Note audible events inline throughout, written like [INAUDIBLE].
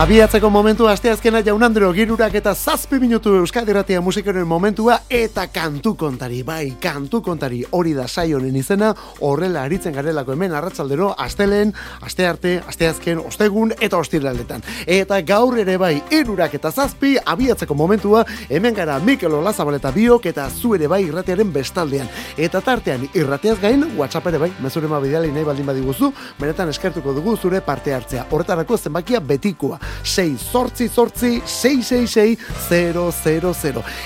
Abiatzeko momentu asteazkena jaun Andreo girurak eta zazpi minutu euskadiratia musikaren momentua eta kantu kontari, bai, kantu kontari hori da saionen izena, horrela aritzen garelako hemen arratzaldero, astelen, astearte, asteazken, ostegun eta ostiraletan. Eta gaur ere bai, irurak eta zazpi, abiatzeko momentua, hemen gara Mikel Olazabaleta biok eta zu ere bai irratiaren bestaldean. Eta tartean irratiaz gain, WhatsApp ere bai, mezure bidali nahi baldin badiguzu, benetan eskertuko dugu zure parte hartzea. Horretarako zenbakia betikoa. 6 sortzi sortzi 666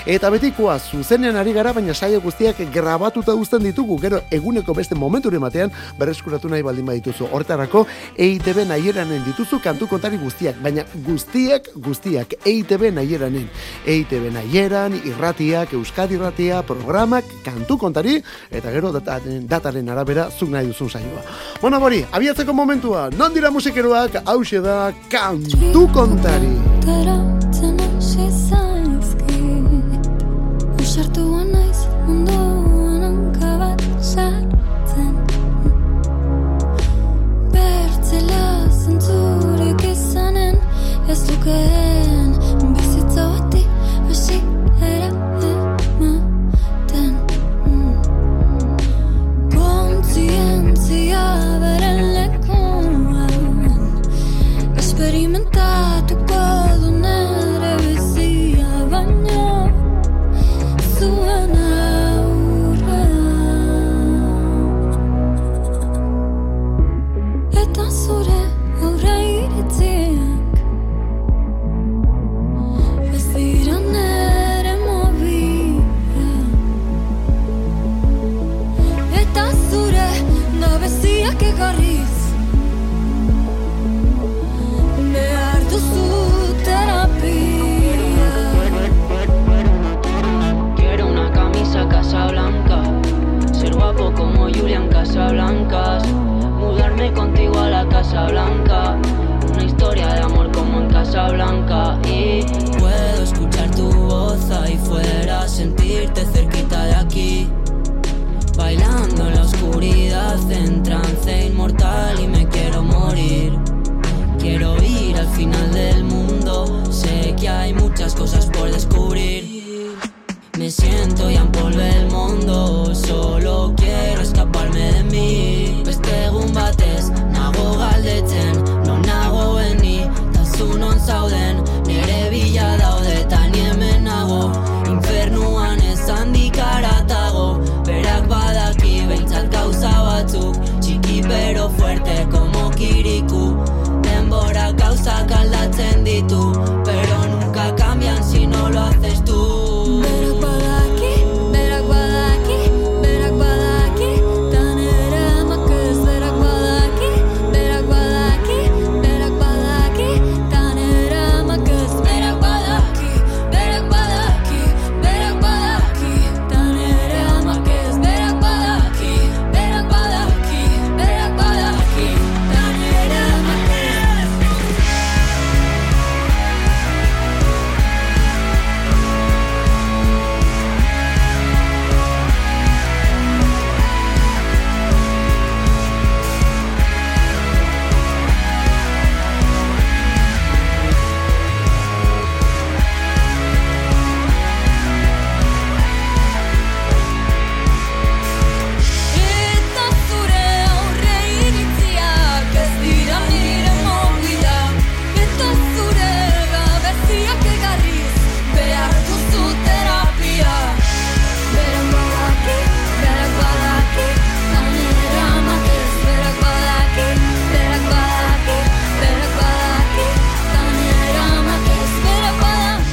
Eta betikoa zuzenean ari gara, baina saio guztiak grabatuta uzten ditugu, gero eguneko beste momenture batean berreskuratu nahi baldin badituzu. Hortarako EITB nahieranen dituzu kantu kontari guztiak, baina guztiak guztiak EITB nahieranen. EITB nahieran, irratiak, euskadi irratia, programak, kantu kontari, eta gero dataren, dataren arabera zuk nahi duzun saioa. Bona bori, abiatzeko momentua, non dira musikeroak, hause da, kantu du kontari.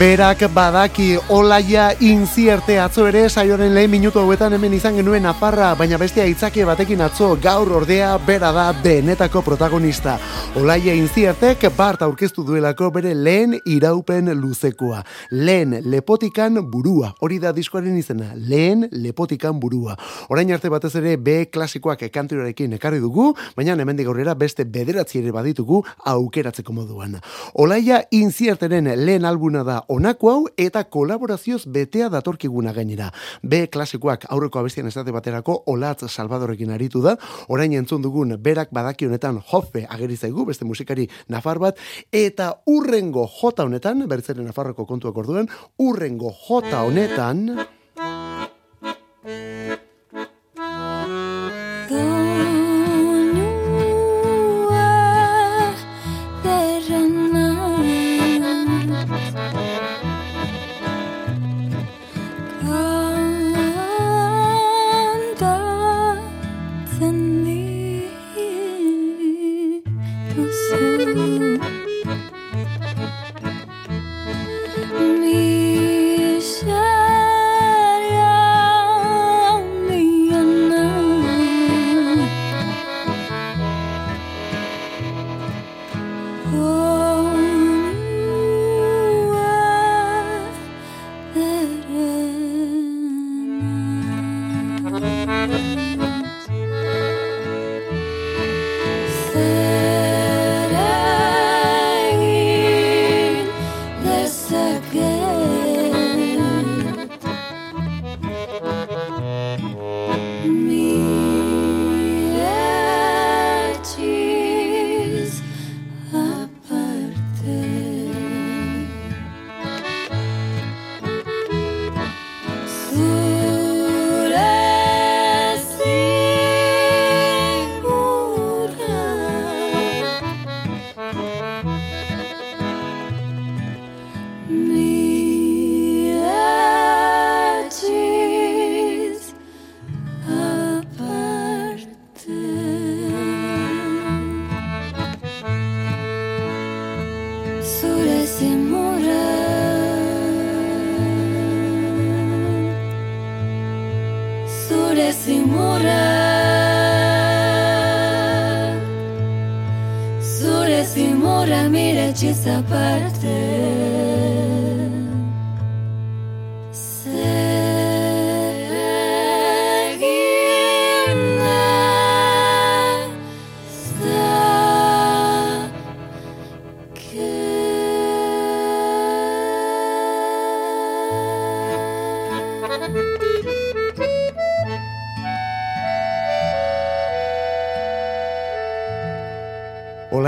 Berak badaki olaia inzierte atzo ere saioren lehen minutu hauetan hemen izan genuen aparra, baina bestia itzake batekin atzo gaur ordea bera da benetako protagonista. Olaia inziertek bart aurkeztu duelako bere lehen iraupen luzekoa. Lehen lepotikan burua. Hori da diskoaren izena. Lehen lepotikan burua. Orain arte batez ere B klasikoak kantuarekin ekarri dugu, baina hemendik aurrera beste bederatzi ere baditugu aukeratzeko moduan. Olaia inzierteren lehen albuna da honako hau eta kolaborazioz betea datorkiguna gainera. B klasikoak aurreko abestian esate baterako Olatz Salvadorekin aritu da, orain entzun dugun berak badaki honetan Hoffe ageri zaigu, beste musikari nafar bat, eta urrengo jota honetan, bertzeren nafarroko kontuak orduan, urrengo jota honetan...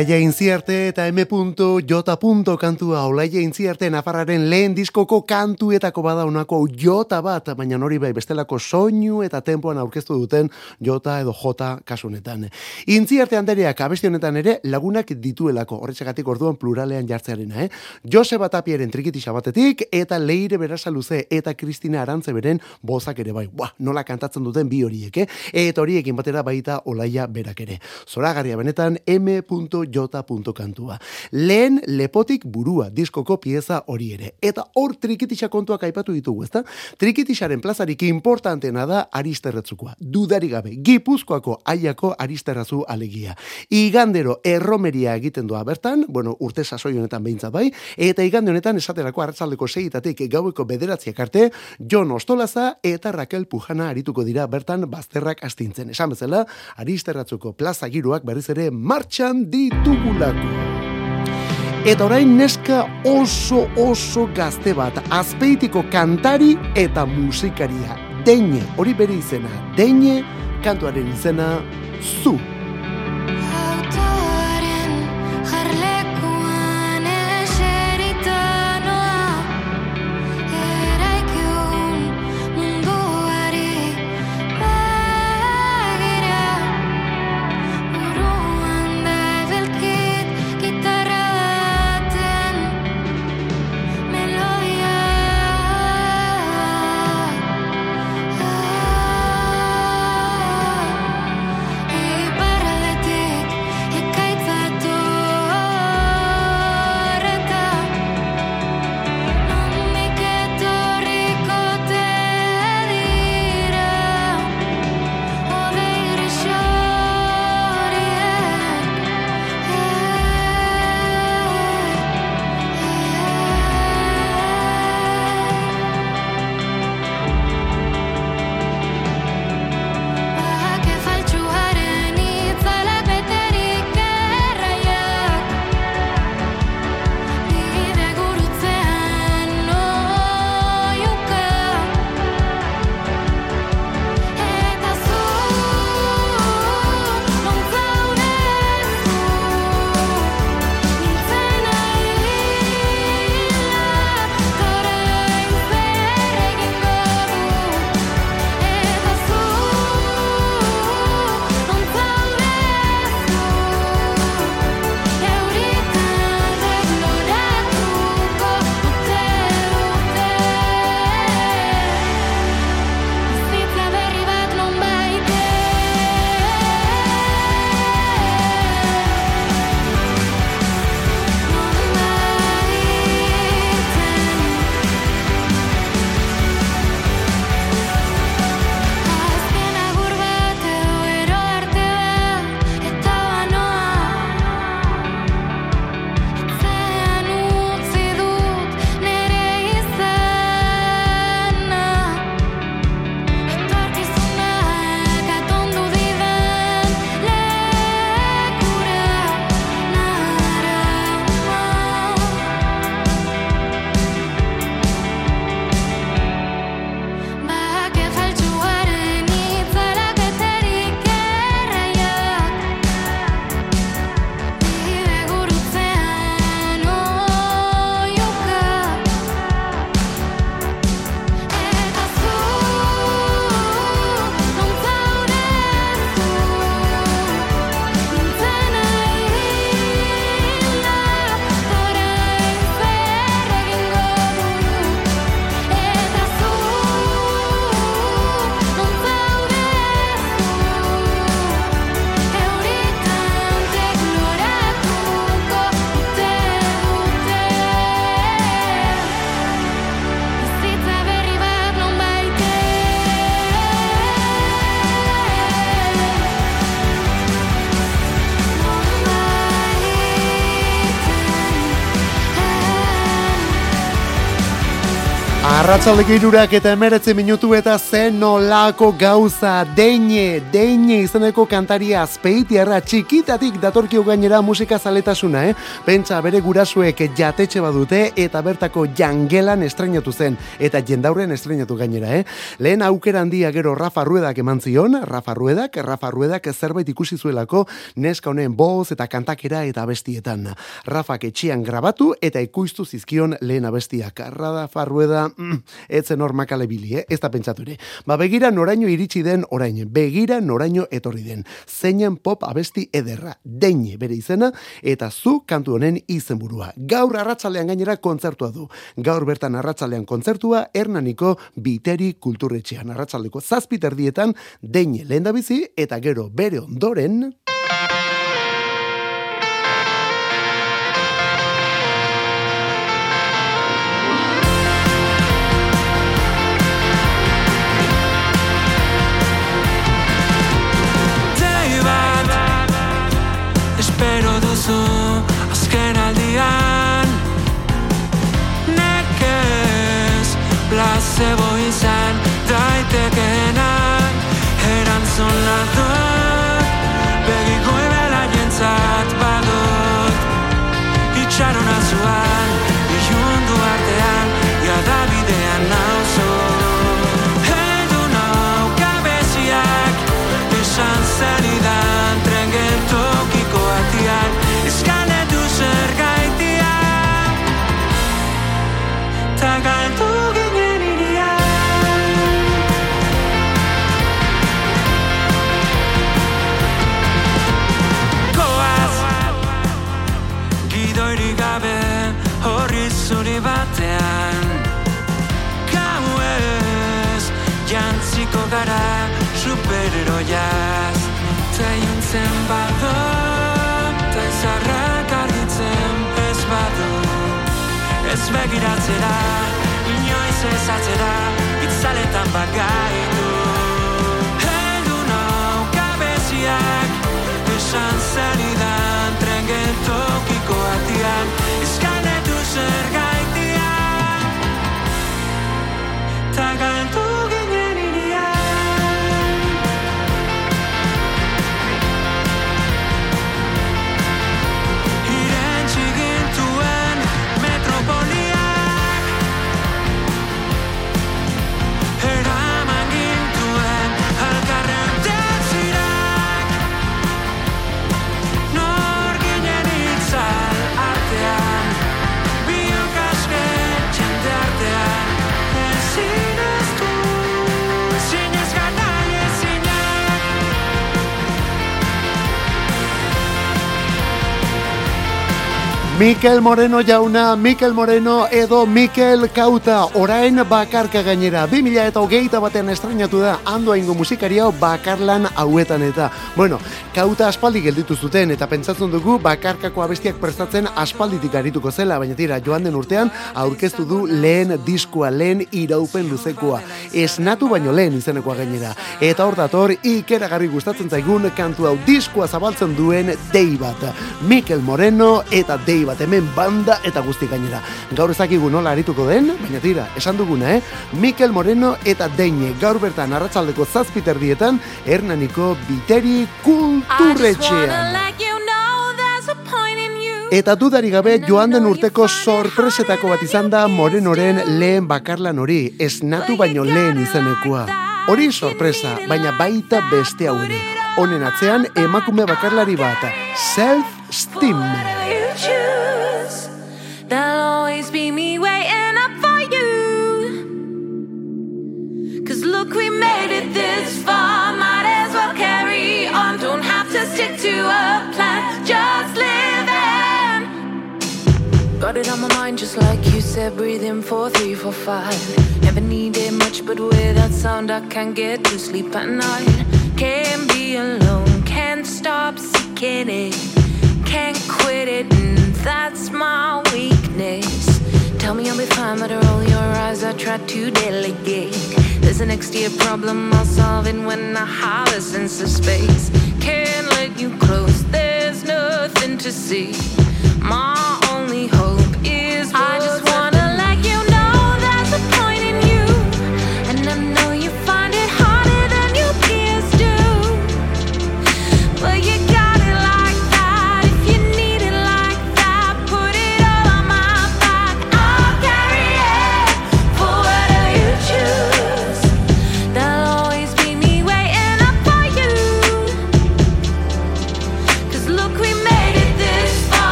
Olaia Intziarte eta M. J. kantua Olaia Intziarte Nafarraren lehen diskoko kantuetako bada honako J bat, baina hori bai bestelako soinu eta tempoan aurkeztu duten J edo J kasunetan. Intziarte Andereak abesti honetan ere lagunak dituelako, horretxegatik orduan pluralean jartzearena, eh? Joseba Tapiaren trikitisa batetik eta Leire Berasaluze eta Kristina Arantze beren bozak ere bai. Buah, nola kantatzen duten bi horiek, eh? Eta horiekin batera baita Olaia berak ere. Zoragarria benetan M. J. kantua. Lehen lepotik burua diskoko pieza hori ere. Eta hor trikitisa kontuak aipatu ditugu, ezta? Trikitisaren plazarik importantena da Aristerretzukoa. Dudari gabe, Gipuzkoako aiako Aristerrazu alegia. Igandero erromeria egiten doa bertan, bueno, urte sasoi honetan behintzat bai, eta igande honetan esaterako arratzaldeko seitatik gaueko bederatziak arte, Jon Ostolaza eta Raquel Pujana arituko dira bertan bazterrak astintzen. Esan bezala, Aristerratzuko plaza giroak berriz ere martxan ditugulako. Eta orain neska oso oso gazte bat, azpeitiko kantari eta musikaria. Deine, hori bere izena, deine, kantuaren izena, zu. Arratzalde irurak eta emeretzi minutu eta zenolako gauza deine, deine izeneko kantaria azpeitiarra txikitatik datorkio gainera musika zaletasuna, eh? Pentsa bere gurasuek jatetxe badute eta bertako jangelan estrenatu zen, eta jendaurren estrenatu gainera, eh? Lehen aukera handia gero Rafa Ruedak eman zion, Rafa Ruedak, Rafa Ruedak zerbait ikusi zuelako neska honen boz eta kantakera eta abestietan. Rafak etxian grabatu eta ikustu zizkion lehen abestiak. Rafa Rueda, mm, [CLEARS THROAT] etzen hor makale bili, eh? ez da pentsatu ere. Ba, begira noraino iritsi den orain, begira noraino etorri den. Zeinen pop abesti ederra, deine bere izena, eta zu kantu honen izenburua. Gaur arratzalean gainera kontzertua du. Gaur bertan arratzalean kontzertua, Hernaniko Biteri Kulturretxean. Arratzaldeko zazpiter dietan, deine lehen bizi, eta gero bere ondoren... Placebo izan daitekeena Erantzun ladut Begiko ebela jentzat badut Itxarona gara superheroiaz Ta juntzen bado Ta izarrak argitzen ez badu. Ez begiratzera Inoiz ez atzera Itzaletan bagaitu. Heldu nau gabeziak Esan zenidan tren geltokiko atian. Eskaletu zer Mikel Moreno jauna, Mikel Moreno edo Mikel Kauta, orain bakarka gainera. 2000 eta hogeita batean estrenatu da, ando ingo musikaria bakarlan hauetan eta. Bueno, Kauta aspaldi gelditu zuten eta pentsatzen dugu bakarkako abestiak prestatzen aspalditik arituko zela, baina tira, joan den urtean aurkeztu du lehen diskoa, lehen iraupen luzekoa. Esnatu baino lehen izenekoa gainera. Eta hor dator, ikeragarri gustatzen zaigun kantu hau diskoa zabaltzen duen dei bat. Mikel Moreno eta dei bat hemen banda eta guzti gainera. Gaur ezakigu nola arituko den, baina tira, esan duguna, eh? Mikel Moreno eta deine gaur bertan arratsaldeko zazpiter dietan, Hernaniko Biteri Kulturretxean. Eta dudari gabe joan den urteko sorpresetako bat izan da Morenoren lehen bakarlan hori, esnatu baino lehen izenekoa. Hori sorpresa, baina baita beste hau ere. Honen atzean emakume bakarlari bat, self-steam. There'll always be me waiting up for you. Cause look, we made it this far, might as well carry on. Don't have to stick to a plan, just living. Got it on my mind just like you said, breathe in four, three, four, five. Never needed much, but without sound, I can't get to sleep at night. Can't be alone, can't stop seeking it, can't quit it, that's my weakness. Tell me I'll be fine, but roll your eyes, I try to delegate. There's an extra problem, I'll solve it when I have a sense of space. Can't let you close, there's nothing to see. My only hope is I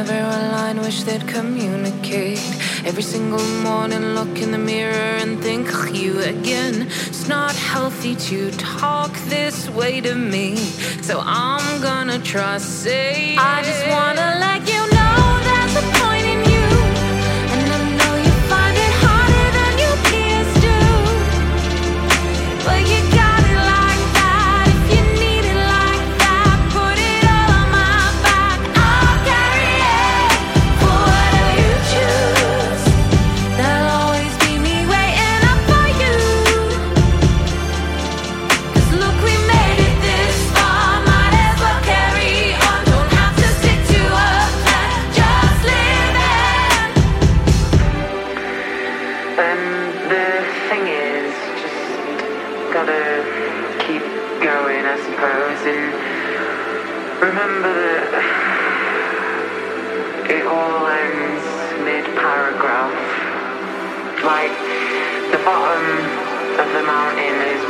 Never align. wish they'd communicate. Every single morning, look in the mirror and think, of you again. It's not healthy to talk this way to me. So I'm gonna try say I just wanna let you know.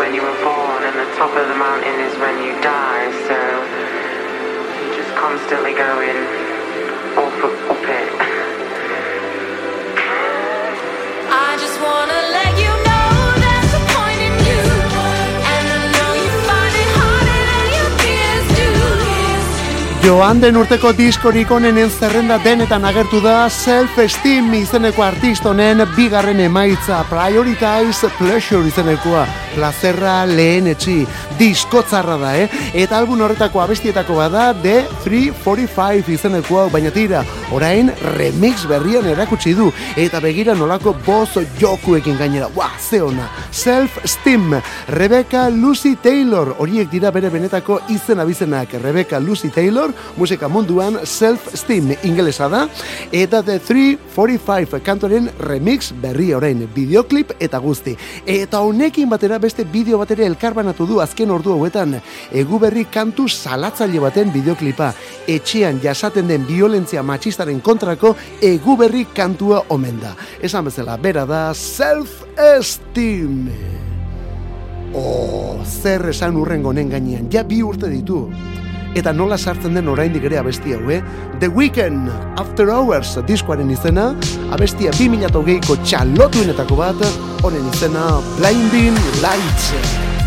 When you were born, and the top of the mountain is when you die, so you're just constantly going up, up it. [LAUGHS] I just wanna let you Joan den urteko diskorik onenen zerrenda denetan agertu da Self-Esteem izeneko artistonen bigarren emaitza Prioritize Pleasure izenekoa plazerra lehen etxi diskotzarra da, eh? Eta album horretako abestietako bada The 345 izenekoa baina tira, orain remix berrian erakutsi du eta begira nolako boz jokuekin gainera, ua, ze ona. Self-Esteem, Rebecca Lucy Taylor horiek dira bere benetako izen abizenak. Rebecca Lucy Taylor, musika munduan Self-Esteem ingelesa da eta The 345 kantoren remix berri orain, videoklip eta guzti. Eta honekin batera beste bideo bat ere elkarbanatu du azken ordu hauetan egu berri kantu salatzaile baten videoklipa etxean jasaten den violentzia matxistaren kontrako egu berri kantua omen da. Esan bezala, bera da self-esteem. Oh, zer esan urrengo honen gainean, ja bi urte ditu. Eta nola sartzen den oraindik ere abesti hau, eh? The Weeknd, After Hours, diskoaren izena, abestia 2008ko txalotuenetako bat, honen izena Blinding Lights.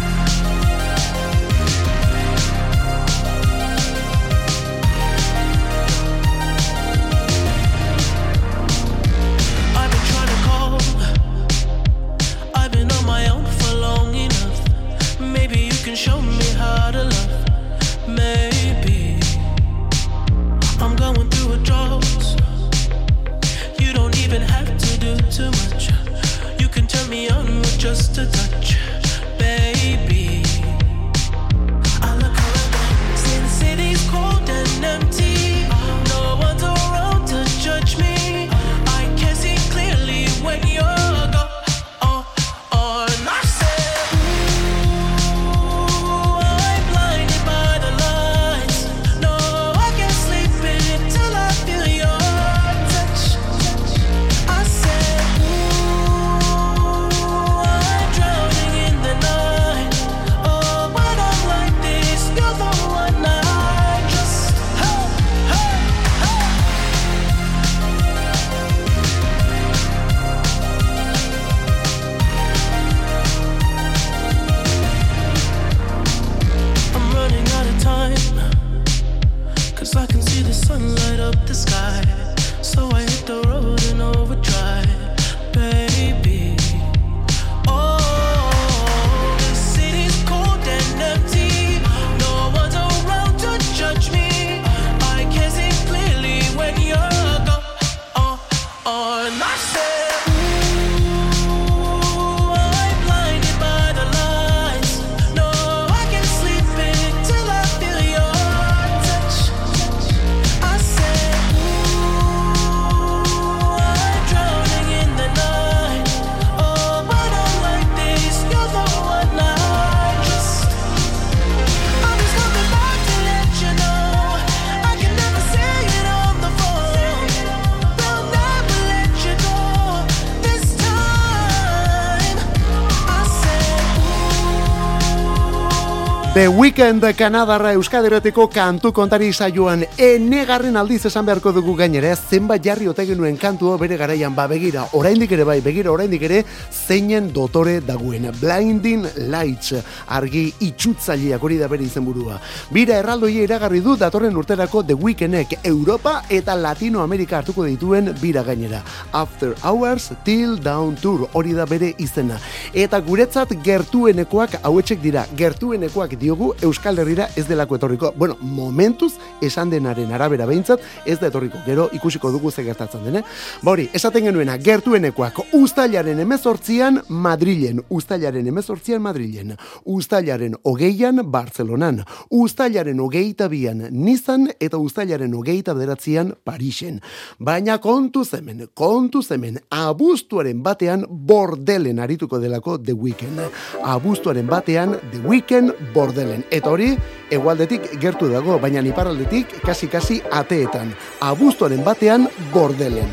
The Weekend Kanadarra Euskadireteko kantu kontari saioan enegarren aldiz esan beharko dugu gainera zenbat jarri ote genuen kantua bere garaian ba begira oraindik ere bai begira oraindik ere zeinen dotore dagoen. Blinding Lights argi itxutzaileak hori da bere izenburua. Bira erraldoia iragarri du datorren urterako The Weekendek Europa eta Latinoamerika hartuko dituen bira gainera. After Hours Till Down Tour hori da bere izena. Eta guretzat gertuenekoak hauetsek dira gertuenekoak diogu Euskal Herrira ez delako etorriko. Bueno, momentuz esan denaren arabera behintzat ez da etorriko. Gero ikusiko dugu ze gertatzen dene. Bori, esaten genuena gertuenekoak ustailaren emezortzian Madrilen, ustailaren emezortzian Madrilen, ustailaren hogeian Barcelonan, ustailaren hogeita bian Nizan eta hogeita beratzian Parisen. Baina kontu zemen, kontu zemen, abuztuaren batean bordelen arituko delako The Weekend. Abuztuaren batean The Weekend bordelen. Eta hori, egualdetik gertu dago, baina iparraldetik kasi-kasi ateetan. Abuztuaren batean bordelen.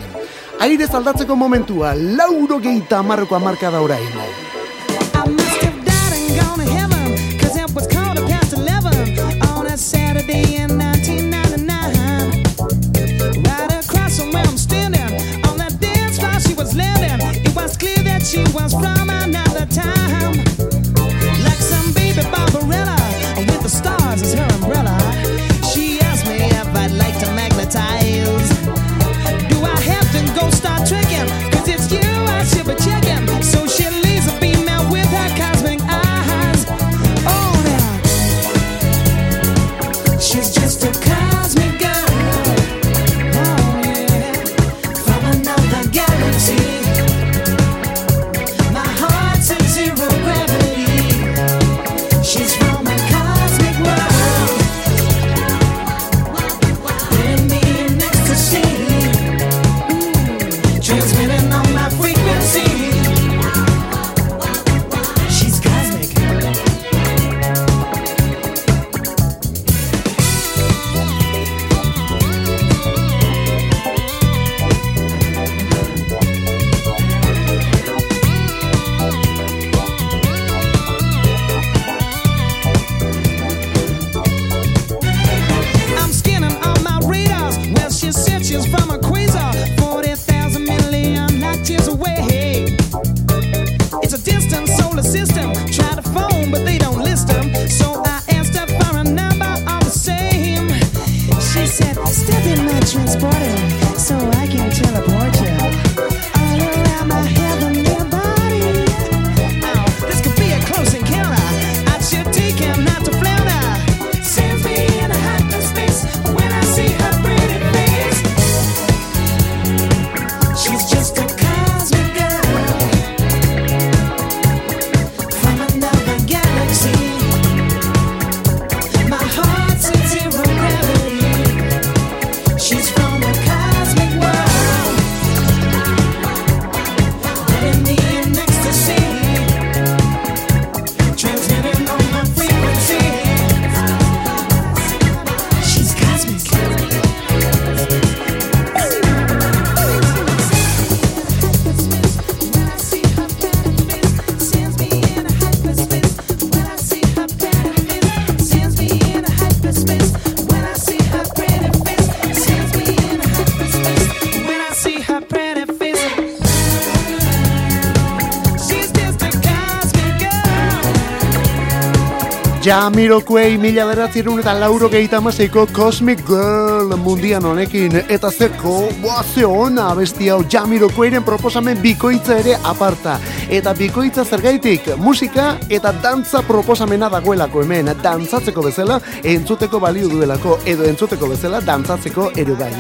Aire zaldatzeko momentua, lauro geita amarroko amarka da orain. I must have died and gone to heaven, 'cause it was quarter past 11 on a Saturday in 1999. Right across from where I'm standing, on that dance floor she was landing. It was clear that she was from Jamiroquai mila beratzerun eta lauro gehitamazeko Cosmic Girl mundian honekin. Eta zeko, boa ze ona abesti hau. Jamiroquairen proposamen bikoitza ere aparta eta bikoitza zergaitik musika eta dantza proposamena dagoelako hemen dantzatzeko bezala entzuteko balio duelako edo entzuteko bezala dantzatzeko ere bai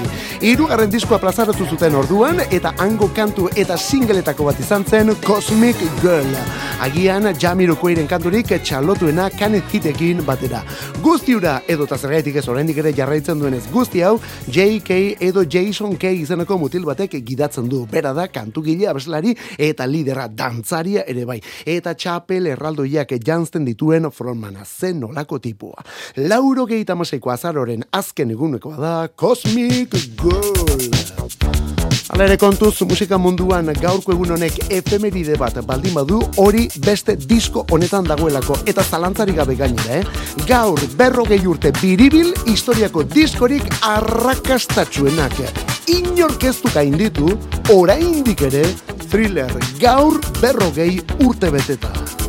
Hirugarren diskoa plazaratu zuten orduan eta hango kantu eta singletako bat izan zen Cosmic Girl agian Jamiroquairen kanturik txalotuena kanet hitekin batera. Guztiura edo eta zergaitik ez oraindik ere jarraitzen duenez guzti hau JK edo Jason K izeneko mutil batek gidatzen du. Bera da kantugile abeslari eta lidera dantzaria ere bai. Eta txapel erraldoiak jantzten dituen frontmana zen nolako tipua. Lauro gehieta azaroren azken egunekoa da Cosmic Girl. Hala ere kontuz, musika munduan gaurko egun honek efemeride bat baldin badu, hori beste disko honetan dagoelako, eta zalantzari gabe gainera, eh? Gaur, berrogei urte biribil, historiako diskorik arrakastatxuenak. Inorkeztu gainditu, oraindik ere, thriller gaur berrogei urte beteta.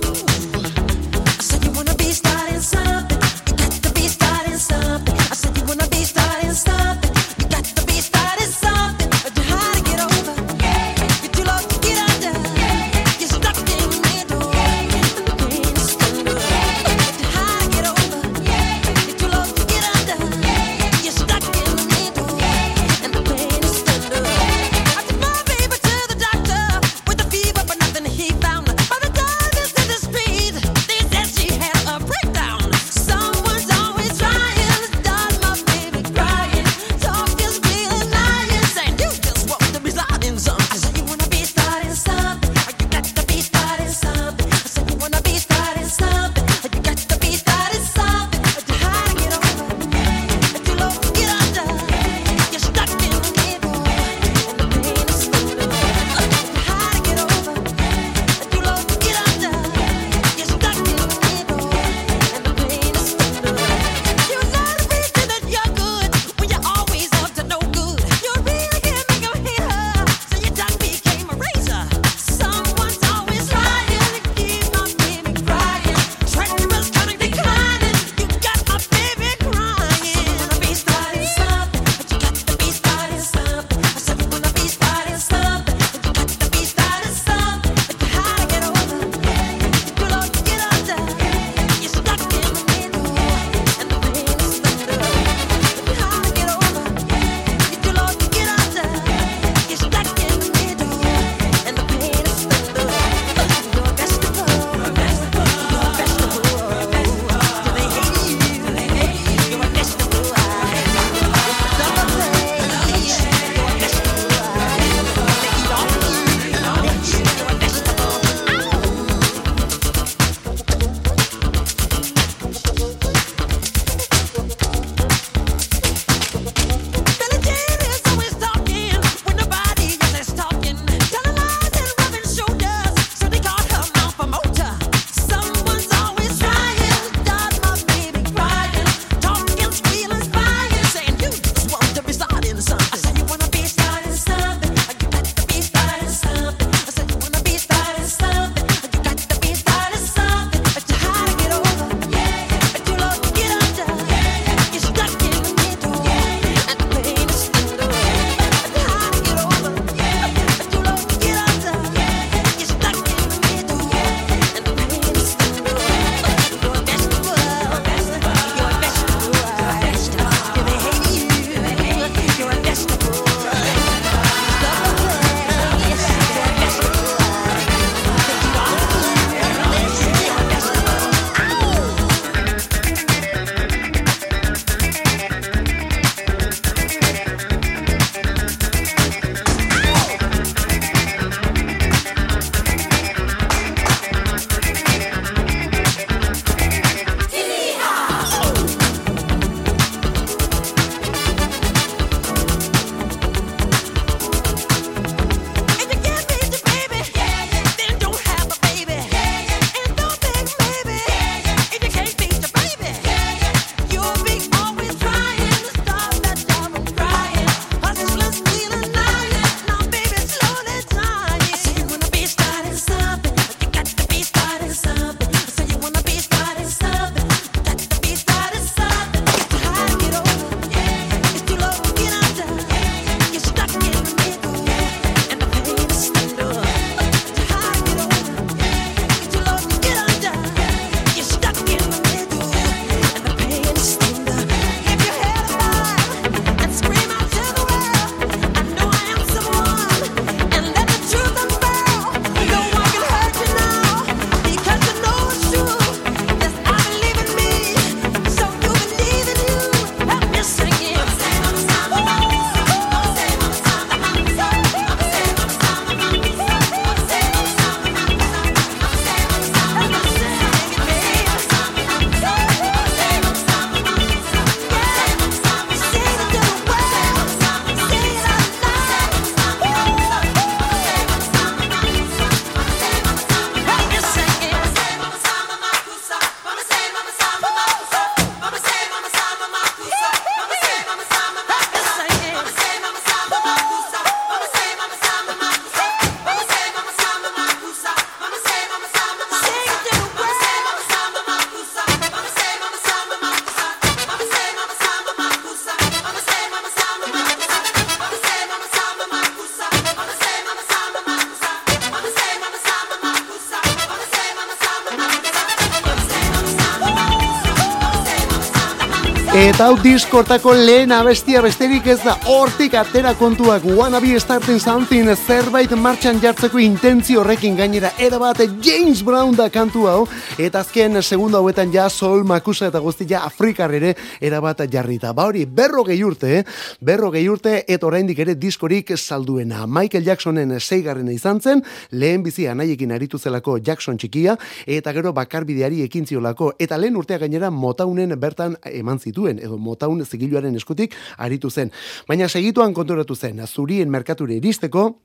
Eta hau diskortako lehen abestia besterik ez da. Hortik atera kontuak. Wanna be starting something. Zerbait martxan jartzeko intentzio horrekin gainera. Erabat James Brown da kantu hau. Eta azken segundo hauetan ja sol makusa eta guztia Afrikar ere erabat jarrita. Ba hori berrogei urte, eh? berrogei urte eta oraindik ere diskorik salduena. Michael Jacksonen seigarrena izan zen, lehen bizi anaiekin aritu zelako Jackson txikia. Eta gero bakarbideari ekin ziolako eta lehen urtea gainera motaunen bertan eman zituen edo motaun zigiluaren eskutik aritu zen. Baina segituan konturatu zen, zurien merkature iristeko,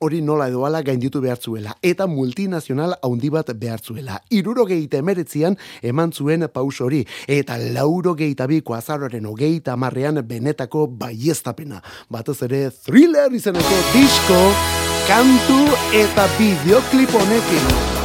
hori nola edo ala gainditu behar zuela, eta multinazional haundi bat behar zuela. Iruro gehieta emeretzian eman zuen paus hori, eta lauro gehieta biko azaroren ogeita marrean benetako baiestapena. Batez ere thriller izeneko disko, kantu eta bideoklip honekin.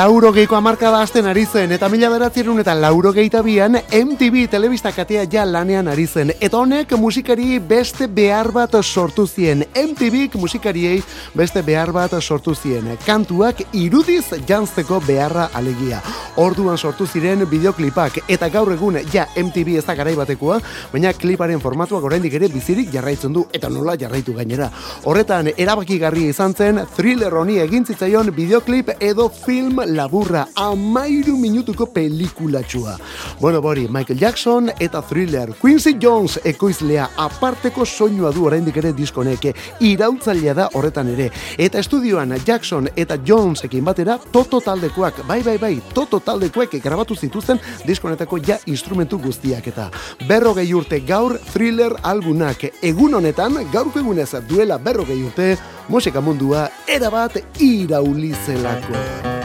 Tonight. Lauro geiko amarka da azten ari zen, eta mila beratzerun eta lauro geita bian MTV telebista katea ja lanean ari zen. Eta honek musikari beste behar bat sortu zien. MTV musikariei beste behar bat sortu zien. Kantuak irudiz jantzeko beharra alegia. Orduan sortu ziren bideoklipak, eta gaur egun ja MTV ez da garai batekoa, baina kliparen formatuak oraindik ere bizirik jarraitzen du, eta nola jarraitu gainera. Horretan, erabakigarria izan zen, thriller honi egin zitzaion bideoklip edo film laburra, amairu minutuko pelikulatxua. Bueno, bori, Michael Jackson eta thriller. Quincy Jones ekoizlea aparteko soinua du oraindik ere diskoneke, irautzailea da horretan ere. Eta estudioan Jackson eta Jonesekin batera, Toto taldekoak, bai, bai, bai, Toto taldekoek grabatu zituzten diskonetako ja instrumentu guztiak eta berrogei urte gaur thriller albunak egun honetan, gaurko egunez duela berrogei urte, musika mundua erabat iraulizelako.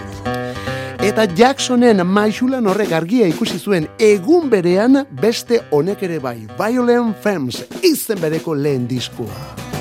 Eta Jacksonen maixulan horrek argia ikusi zuen egun berean beste honek ere bai. Violent Femmes izen bereko lehen diskoa.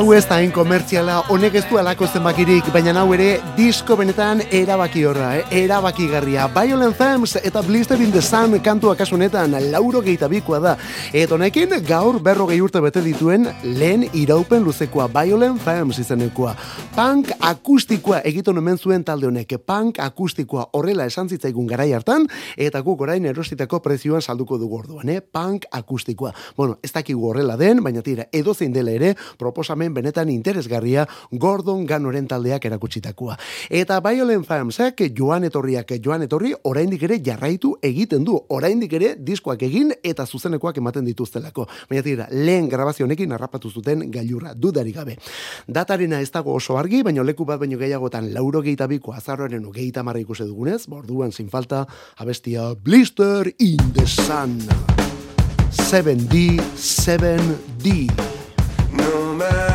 Hau ez da hain komertziala, honek ez du alako zenbakirik, baina hau ere disko benetan erabaki horra, eh? erabakigarria. Violent Femmes eta Blister in the Sun kantua kasu honetan lauro gehieta bikoa da. Eta honekin gaur berro gehi urte bete dituen lehen iraupen luzekoa Violent Femmes izenekoa. Punk akustikoa egiten hemen zuen talde honek, punk akustikoa horrela esan zitzaigun garai hartan, eta guk orain erostitako prezioan salduko dugu orduan, eh? punk akustikoa. Bueno, ez dakigu horrela den, baina tira, edo zein dela ere, proposamen benetan interesgarria Gordon Ganoren taldeak erakutsitakoa. Eta Violent Femsek joan etorriak joan etorri oraindik ere jarraitu egiten du. Oraindik ere diskoak egin eta zuzenekoak ematen dituztelako. Baina tira, lehen grabazio honekin harrapatu zuten gailurra dudarik gabe. Datarena ez dago oso argi, baina leku bat baino gehiagotan lauro gehieta biko azarroaren ugeita marra ikusi dugunez, borduan sin falta, abestia Blister in the Sun. 7D, 7D. No matter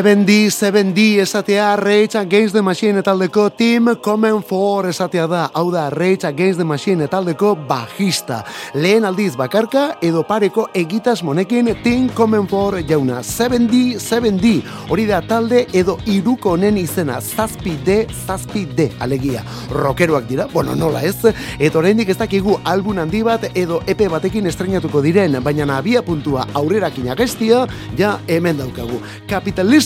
7D, 7D esatea Rage Against the Machine taldeko Team Common For esatea da. Hau da Rage Against the Machine taldeko bajista. Lehen aldiz bakarka edo pareko egitas monekin Team Common For jauna. 7D, 7D. Hori da talde edo iruko honen izena. Zazpi D, zazpi D. Alegia. Rokeroak dira, bueno, nola ez. Eta oraindik ez dakigu album handi bat edo epe batekin estrenatuko diren, baina abia puntua aurrerakin agestia, ja hemen daukagu.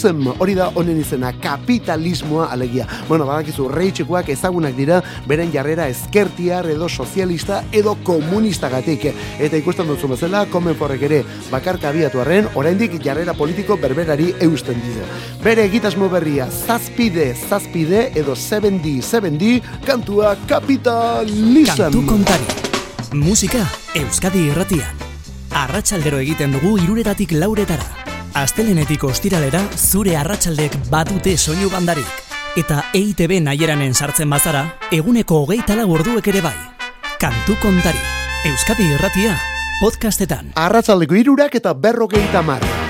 Kapitalism hori da honen izena, kapitalismoa alegia. Bueno, badakizu, reitxekoak ezagunak dira, beren jarrera ezkertiar edo sozialista edo komunistagatik. Eta ikusten duzu bezala, komenforrek ere bakarka abiatu arren, oraindik jarrera politiko berberari eusten dio. Bere egitasmo berria, zazpide, zazpide edo 7D, 7D, kantua kapitalism. Kantu kontari. Musika Euskadi irratian. Arratsaldero egiten dugu iruretatik lauretara. Astelenetik ostiralera zure arratsaldek badute soinu bandarik. Eta EITB naheranen sartzen bazara, eguneko hogeita lau orduek ere bai. Kantu kontari. Euskadi irratia, podcastetan. Arratzaldeko irurak eta berrogeita mar.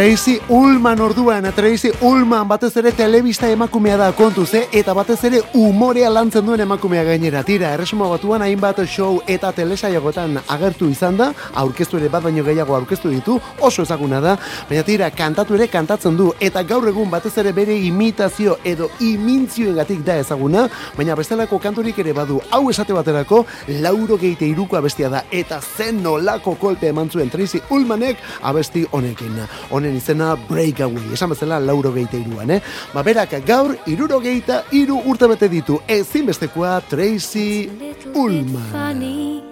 Tracy Ullman orduan, Tracy Ullman batez ere telebista emakumea da kontuz, eh? eta batez ere umorea lantzen duen emakumea gainera. Tira, erresuma batuan hainbat show eta telesaiagotan agertu izan da, aurkeztu ere bat baino gehiago aurkeztu ditu, oso ezaguna da, baina tira, kantatu ere kantatzen du, eta gaur egun batez ere bere imitazio edo imintzioengatik da ezaguna, baina bestelako kanturik ere badu, hau esate baterako, lauro geite iruko abestia da, eta zen nolako kolpe eman zuen Tracy Ullmanek abesti honekin. Honen izena Breakaway, esan bezala lauro geite iruan, eh? Ba, berak gaur iruro geita iru urte bete ditu, ezinbestekoa Tracy Ullman.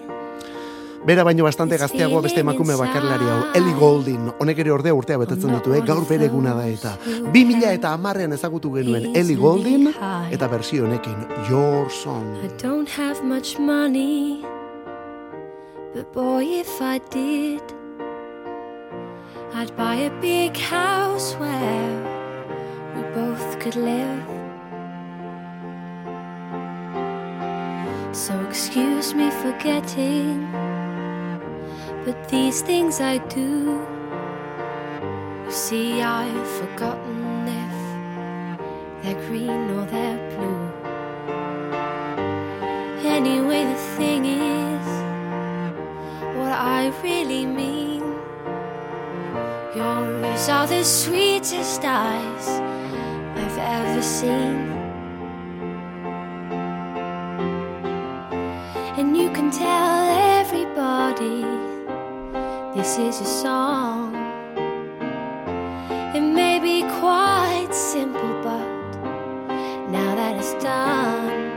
Bera baino bastante gazteagoa beste emakume bakarlari hau, Ellie Goulding, honek ere ordea urtea betetzen ditu, eh? gaur bere eguna da eta. 2000 eta amarrean ezagutu genuen Ellie Goulding, eta bersio honekin, Your Song. I don't have much money, but boy, if I did, I'd buy a big house where we both could live. So excuse me for getting, but these things I do. You see, I've forgotten if they're green or they're blue. Anyway, the thing is, what I really mean. Yours are the sweetest eyes I've ever seen. And you can tell everybody this is a song. It may be quite simple, but now that it's done.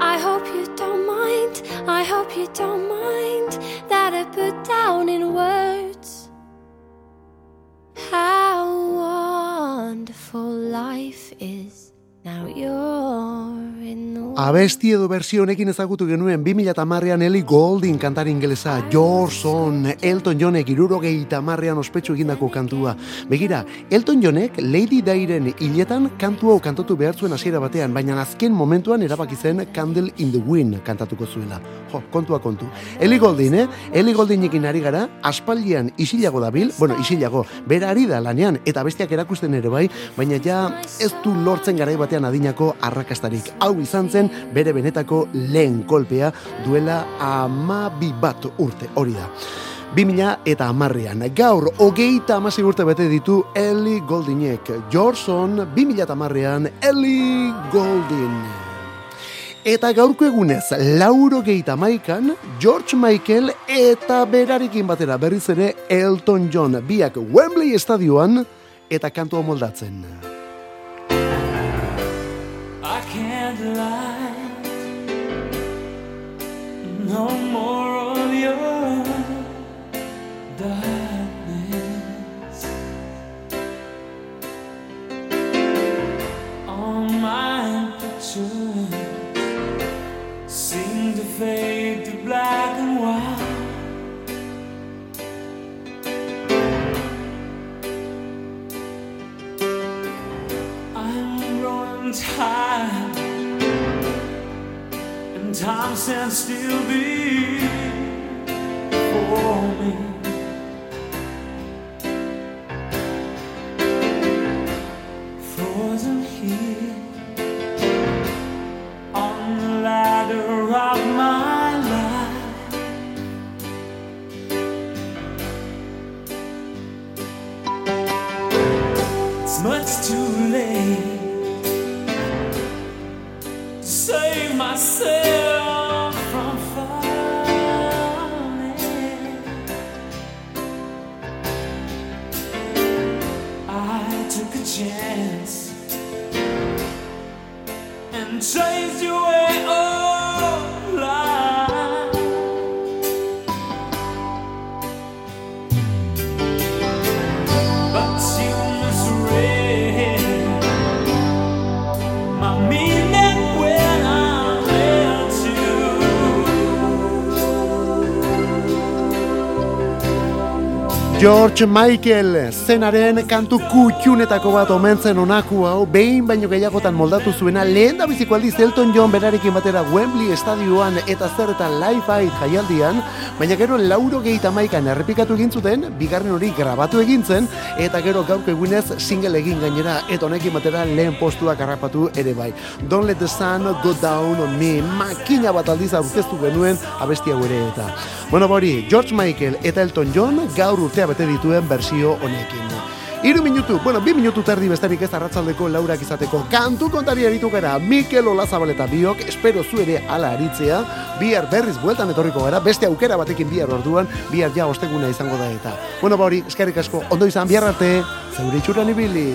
I hope you don't mind, I hope you don't mind that I put down in words how wonderful life is. Abesti edo bersio honekin ezagutu genuen 2010ean Ellie Goulding kantari ingelesa Your Elton Johnek irurogeita marrean ospetsu egindako kantua. Begira, Elton Johnek Lady Dairen hiletan kantu hau kantatu behar zuen hasiera batean, baina azken momentuan erabaki zen Candle in the Wind kantatuko zuela. Jo, kontua kontu. Ellie Goulding, eh? Ellie Gouldingekin ari gara, aspaldian isilago dabil, bueno, isilago, bera ari da lanean, eta bestiak erakusten ere bai, baina ja ez du lortzen garai batean adinako arrakastarik. Hau izan zen bere benetako lehen kolpea duela amabi bat urte hori da. 2000 eta amarrean. Gaur, hogeita amasi urte bete ditu Ellie Gouldingek. Jorson, 2000 eta amarrean, Ellie Goulding. Eta gaurko egunez, lauro geita maikan, George Michael eta berarekin batera berriz ere Elton John biak Wembley estadioan eta kantua moldatzen. Lie. No more of your darkness. All my pictures seem to fade to black and white. I'm growing and time stands still before me. Frozen here on the ladder of my George Michael zenaren kantu kutxunetako bat omentzen onaku hau, behin baino gehiagotan moldatu zuena, lehen da biziko aldiz Elton John berarekin batera Wembley estadioan eta zer eta Live Aid jaialdian, baina gero lauro gehieta maikan errepikatu egin zuten, bigarren hori grabatu egin zen, eta gero gaurko egunez single egin gainera, eta honekin batera lehen postuak harrapatu ere bai. Don't let the sun go down on me, makina bat aldiz aurkeztu genuen abesti hau ere eta. Bueno, bori, George Michael eta Elton John gaur urtea bete dituen bersio honekin. Iru minutu, bueno, bi minutu terdi besterik ez arratzaldeko laurak izateko kantu kontari aritu gara Mikel Olazabaleta biok, espero zu ere ala aritzea, bihar berriz bueltan etorriko gara, beste aukera batekin bihar orduan, bihar ja osteguna izango da eta. Bueno, ba hori, eskerrik asko, ondo izan, bihar arte, zeure itxuran ibili.